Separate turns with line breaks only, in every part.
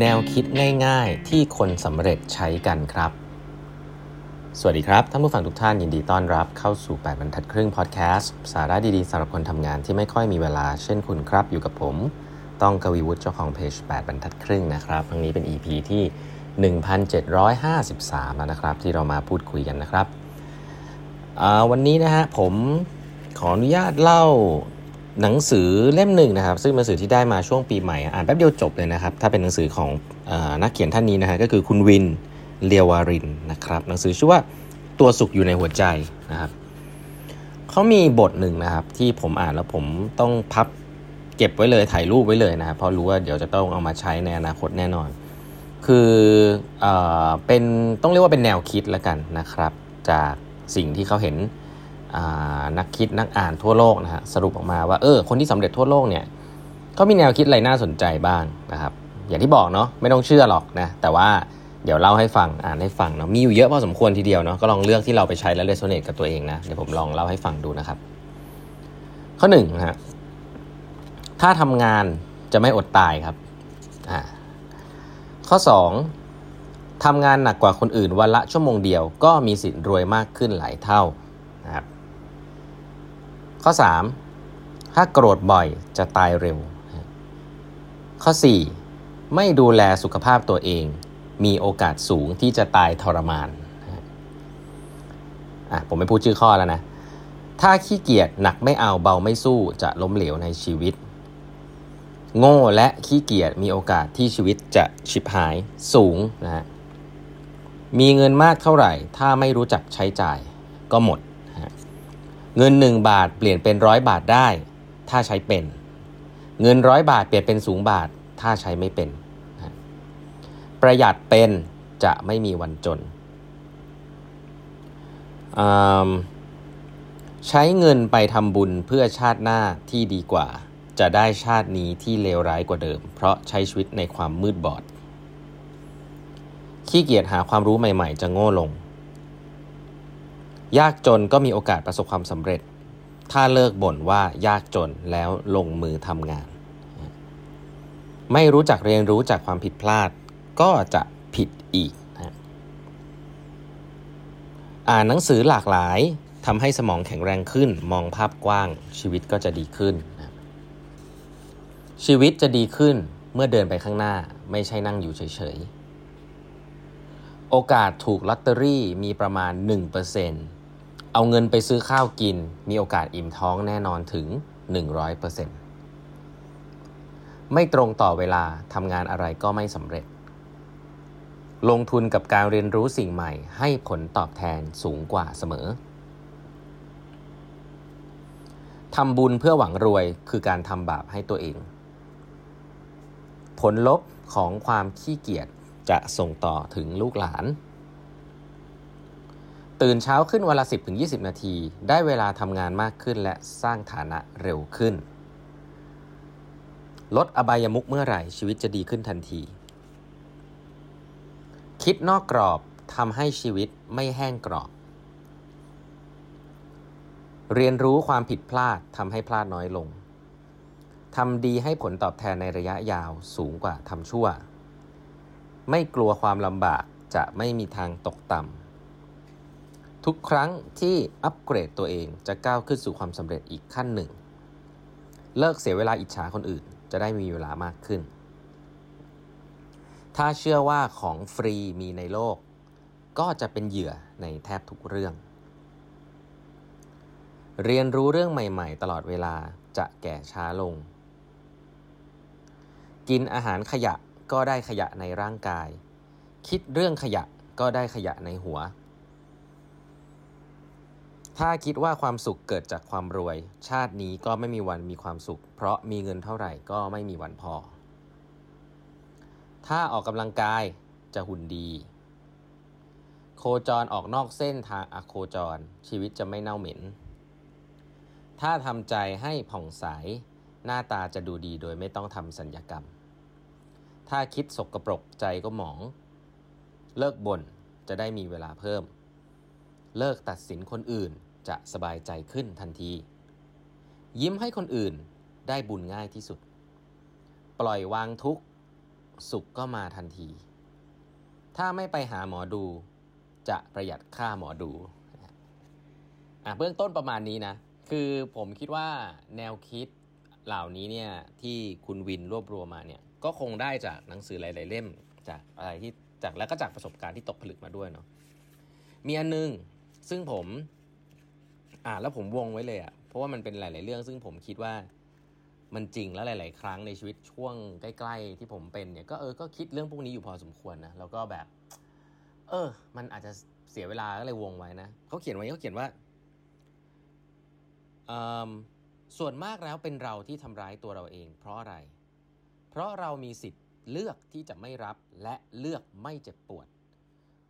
แนวคิดง่ายๆ ที่คนสำเร็จใช้กันครับ สวัสดีครับท่านผู้ฟังทุกท่านยินดีต้อนรับเข้าสู่ 8 บรรทัดครึ่งพอดแคสต์สาระดีๆสำหรับคนทำงานที่ไม่ค่อยมีเวลาเช่นคุณครับ อยู่กับผม ต้องกวีวุฒิเจ้าของเพจ 8 บรรทัดครึ่งนะครับครั้งนี้เป็น EP ที่ 1753 แล้วนะครับ ที่เรามาพูดคุยกันนะครับวันนี้นะฮะผมขออนุญาตเล่า หนังสือเล่มหนึ่งนะครับ ซึ่งเป็นหนังสือที่ได้มาช่วงปีใหม่ อ่านแป๊บเดียวจบเลยนะครับ ถ้าเป็นหนังสือของอนักเขียนท่านนี้นะฮะก็คือคุณวินเลียววารินนะครับ หนังสือชื่อว่าตัวสุขอยู่ในหัวใจนะครับเขามีบทหนึ่งนะครับ ที่ผมอ่านแล้วผมต้องพับเก็บไว้เลยถ่ายรูปไว้เลยนะครับเพราะรู้ว่าเดี๋ยวจะต้องเอามาใช้ในอนาคตแน่นอน คือเอเป็นต้องเรียกว่าเป็นแนวคิดแล้วกันนะครับ จากสิ่งที่เขาเห็น นักคิดนักอ่านทั่วโลกนะฮะสรุปออกมาว่าเออคนที่สำเร็จทั่วโลกเนี่ยเขามีแนวคิดอะไรน่าสนใจบ้างนะครับ อย่างที่บอกเนาะไม่ต้องเชื่อหรอกนะแต่ว่าเดี๋ยวเล่าให้ฟังอ่านให้ฟังเนาะมีอยู่เยอะพอสมควรทีเดียวเนาะก็ลองเลือกที่เราไปใช้แล้วเรโซเนตกับตัวเองนะเดี๋ยวผมลองเล่าให้ฟังดูนะครับ ข้อหนึ่งนะฮะถ้าทำงานจะไม่อดตายครับอ่าข้อสองทำงานหนักกว่าคนอื่นวันละชั่วโมงเดียวก็มีสิทธิ์รวยมากขึ้นหลายเท่านะครับ ข้อ 3. ถ้าโกรธบ่อยจะตายเร็ว ข้อ 4. ไม่ดูแลสุขภาพตัวเอง มีโอกาสสูงที่จะตายทรมานอะผมไม่พูดชื่อข้อแล้วนะ ถ้าขี้เกียจหนักไม่เอาเบาไม่สู้จะล้มเหลวในชีวิต โง่และขี้เกียจมีโอกาสที่ชีวิตจะฉิบหายสูงนะฮะมีเงินมากเท่าไหร่ ถ้าไม่รู้จักใช้จ่ายก็หมด เงิน 1 บาทเปลี่ยนเป็นร้อยบาทได้ ถ้าใช้เป็น เงินร้อยบาทเปลี่ยนเป็นสูงบาท ถ้าใช้ไม่เป็น ประหยัดเป็นจะไม่มีวันจน ใช้เงินไปทำบุญเพื่อชาติหน้าที่ดีกว่า จะได้ชาตินี้ที่เลวร้ายกว่าเดิม เพราะใช้ชีวิตในความมืดบอด ขี้เกียจหาความรู้ใหม่ ๆ จะโง่ลง ยากจนก็มีโอกาสประสบความสำเร็จ ถ้าเลิกบ่นว่ายากจนแล้วลงมือทำงาน ไม่รู้จักเรียนรู้จากความผิดพลาด ก็จะผิดอีกนะอ่านหนังสือหลากหลายทำให้สมองแข็งแรงขึ้น มองภาพกว้างชีวิตก็จะดีขึ้นนะชีวิตจะดีขึ้นเมื่อเดินไปข้างหน้าไม่ใช่นั่งอยู่เฉยๆ โอกาสถูกลอตเตอรี่มีประมาณ 1% เอาเงินไปซื้อข้าวกิน มีโอกาสอิ่มท้องแน่นอนถึง 100%ไม่ตรงต่อเวลาทำงานอะไรก็ไม่สำเร็จ ลงทุนกับการเรียนรู้สิ่งใหม่ ให้ผลตอบแทนสูงกว่าเสมอทำบุญเพื่อหวังรวยคือการทำบาปให้ตัวเอง ผลลบของความขี้เกียจจะส่งต่อถึงลูกหลาน ตื่นเช้าขึ้นวันละ 10-20 นาที ได้เวลาทำงานมากขึ้นและสร้างฐานะเร็วขึ้น ลดอบายมุกเมื่อไหร่ชีวิตจะดีขึ้นทันที คิดนอกกรอบทำให้ชีวิตไม่แห้งกรอบ เรียนรู้ความผิดพลาดทำให้พลาดน้อยลงทำดีให้ผลตอบแทนในระยะยาวสูงกว่าทำชั่ว ไม่กลัวความลำบากจะไม่มีทางตกต่ำ ทุกครั้งที่อัปเกรดตัวเองจะก้าวขึ้นสู่ความสำเร็จอีกขั้นหนึ่ง เลิกเสียเวลาอิจฉาคนอื่น จะได้มีเวลามากขึ้น ถ้าเชื่อว่าของฟรีมีในโลก ก็จะเป็นเหยื่อในแทบทุกเรื่อง เรียนรู้เรื่องใหม่ๆ ตลอดเวลาจะแก่ช้าลง กินอาหารขยะก็ได้ขยะในร่างกาย คิดเรื่องขยะก็ได้ขยะในหัว ถ้าคิดว่าความสุขเกิดจากความรวย ชาตินี้ก็ไม่มีวันมีความสุข เพราะมีเงินเท่าไหร่ก็ไม่มีวันพอ ถ้าออกกำลังกายจะหุ่นดี โคจรออกนอกเส้นทางอโคจร ชีวิตจะไม่เน่าเหม็น ถ้าทำใจให้ผ่องใส หน้าตาจะดูดีโดยไม่ต้องทำสัญญกรรม ถ้าคิดสกรปรกใจก็หมอง เลิกบ่นจะได้มีเวลาเพิ่ม เลิกตัดสินคนอื่นจะสบายใจขึ้นทันที ยิ้มให้คนอื่นได้บุญง่ายที่สุด ปล่อยวางทุกสุขก็มาทันที ถ้าไม่ไปหาหมอดู จะประหยัดค่าหมอดูอะเบื้องต้นประมาณนี้นะ คือผมคิดว่าแนวคิดเหล่านี้เนี่ยที่คุณวินรวบรวมมาเนี่ยก็คงได้จากหนังสือหลาย ๆ เล่มจากอะไรที่จากแล้วก็จากประสบการณ์ที่ตกผลึกมาด้วยเนาะมีอันนึง ซึ่งผมอ่าแล้วผมวงไว้เลยอะ่ะเพราะว่ามันเป็นหลาย ๆ เรื่อง ซึ่งผมคิดว่ามันจริงแล้วหลาย ๆ ครั้งในชีวิตช่วงใกล้ ๆ ที่ผมเป็นเนี่ยก็เออก็คิดเรื่องพวกนี้อยู่พอสมควรนะแล้วก็แบบ เออ มันอาจจะเสียเวลาก็เลยวงไว้นะเขาเขียนไว้เขาเขียนว่าส่วนมากแล้วเป็นเราที่ทำร้ายตัวเราเอง เพราะอะไร เพราะเรามีสิทธิ์เลือกที่จะไม่รับและเลือกไม่เจ็บปวด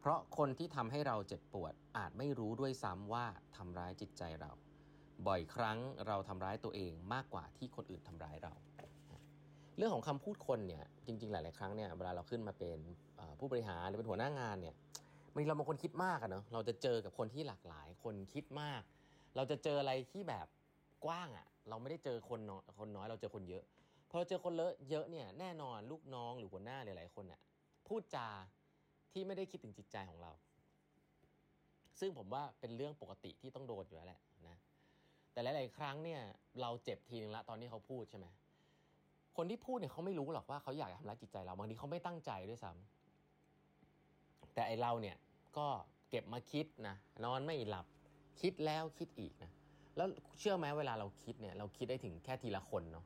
เพราะคนที่ทำให้เราเจ็บปวดอาจไม่รู้ด้วยซ้ำว่าทำร้ายจิตใจเรา บ่อยครั้งเราทำร้ายตัวเองมากกว่าที่คนอื่นทำร้ายเรา เรื่องของคำพูดคนเนี่ยจริง ๆ หลาย ๆ ครั้งเนี่ยเวลาเราขึ้นมาเป็นผู้บริหารหรือเป็นหัวหน้างานเนี่ยมันเราบางคนคิดมากอะเนาะเราจะเจอกับคนที่หลากหลาย คนคิดมาก เราจะเจออะไรที่แบบกว้างอะเราไม่ได้เจอคนน้อยคนน้อยเราเจอคนเยอะพอเราเจอคนเลอะเยอะเนี่ยแน่นอนลูกน้องหรือหัวหน้าหลายๆคนเนี่ยพูดจา ที่ไม่ได้คิดถึงจิตใจของเรา ซึ่งผมว่าเป็นเรื่องปกติที่ต้องโดนอยู่แล้วแหละนะแต่หลาย ๆ ครั้งเนี่ยเราเจ็บทีนึงละตอนที่เขาพูดใช่ไหมคนที่พูดเนี่ยเขาไม่รู้หรอกว่าเขาอยากทำร้ายจิตใจเราบางทีเขาไม่ตั้งใจด้วยซ้ำแต่ไอเราเนี่ยก็เก็บมาคิดนะนอนไม่หลับคิดแล้วคิดอีกนะแล้วเชื่อไหมเวลาเราคิดเนี่ยเราคิดได้ถึงแค่ทีละคนเนาะ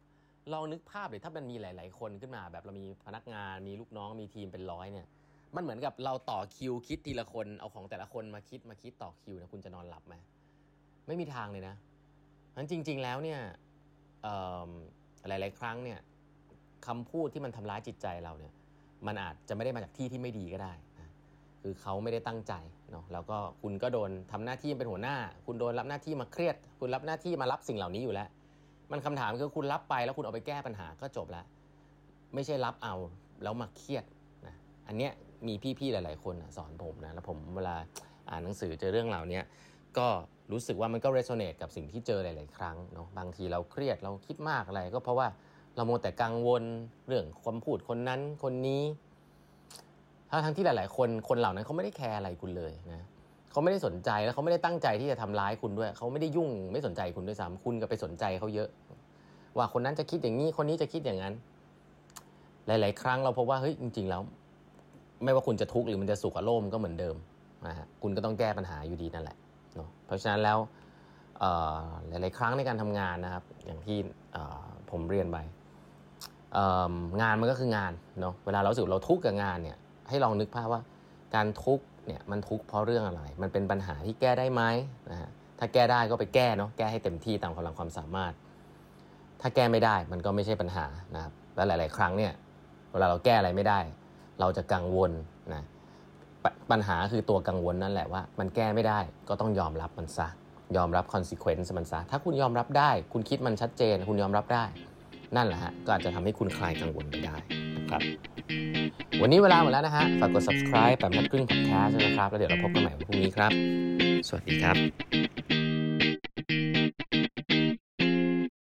ลองนึกภาพเลยถ้ามันมีหลาย ๆ คนขึ้นมา แบบเรามีพนักงานมีลูกน้องมีทีมเป็นร้อยเนี่ย มันเหมือนกับเราต่อคิวคิดทีละคนเอาของแต่ละคนมาคิดมาคิดต่อคิวนะคุณจะนอนหลับไหมไม่มีทางเลยนะงั้นจริง ๆ แล้วเนี่ยหลาย ๆ ครั้งเนี่ยคำพูดที่มันทำร้ายจิตใจเราเนี่ย มันอาจจะไม่ได้มาจากที่ที่ไม่ดีก็ได้นะคือเขาไม่ได้ตั้งใจเนาะแล้วก็คุณก็โดนทำหน้าที่เป็นหัวหน้า คุณโดนรับหน้าที่มาเครียด คุณรับหน้าที่มารับสิ่งเหล่านี้อยู่แล้ว มันคำถามคือคุณรับไปแล้วคุณเอาไปแก้ปัญหาก็จบแล้ว ไม่ใช่รับเอาแล้วมาเครียดนะอันเนี้ย มีพี่ๆหลาย ๆ คนสอนผมนะแล้วผมเวลาอ่านหนังสือเจอเรื่องเหล่านี้ก็รู้สึกว่ามันก็เรโซเนตกับสิ่งที่เจอหลาย ๆ ครั้งเนาะบางทีเราเครียดเราคิดมากอะไร ก็เพราะว่าเราโมแต่กังวลเรื่องความพูดคนนั้นคนนี้ถ้าทั้งที่หลาย ๆ คนคนเหล่านั้นเขาไม่ได้แคร์อะไรคุณเลยนะเขาไม่ได้สนใจแล้วเขาไม่ได้ตั้งใจที่จะทำร้ายคุณด้วยเขาไม่ได้ยุ่งไม่สนใจคุณด้วยซ้ำคุณก็ไปสนใจเขาเยอะ ว่าคนนั้นจะคิดอย่างนี้คนนี้จะคิดอย่างนั้น หลาย ๆ ครั้งเราพบว่าเฮ้ยจริง ๆ แล้ว ไม่ว่าคุณจะทุกข์หรือมันจะสุขอารมณ์ก็เหมือนเดิมนะฮะคุณก็ต้องแก้ปัญหาอยู่ดีนั่นแหละเนาะเพราะฉะนั้นแล้วหลาย ๆ ครั้งในการทำงานนะครับ อย่างที่ผมเรียนไปงานมันก็คืองานเนาะเวลาเราสึกเราทุกข์กับงานเนี่ยให้ลองนึกภาพว่าการทุกข์เนี่ยมันทุกข์เพราะเรื่องอะไร มันเป็นปัญหาที่แก้ได้ไหมนะฮะถ้าแก้ได้ก็ไปแก้เนาะแก้ให้เต็มที่ตามกำลังความสามารถ ถ้าแก้ไม่ได้มันก็ไม่ใช่ปัญหานะครับและหลาย ๆ ครั้งเนี่ยเวลาเราแก้อะไรไม่ได้ เราจะกังวลนะปปัญหาคือตัวกังวลนั่นแหละว่า มันแก้ไม่ได้ก็ต้องยอมรับมันซะยอมรับ consequence มันซะถ้าคุณยอมรับได้ คุณคิดมันชัดเจน คุณยอมรับได้ นั่นแหละฮะก็อาจจะทำให้คุณคลายกังวลไปได้นะครับวันนี้เวลาหมดแล้วนะฮะฝากกด subscribe แบบนัดครึ่ง podcast นะครับ แล้วเดี๋ยวเราพบกันใหม่วันพรุ่งนี้ครับ สวัสดีครับ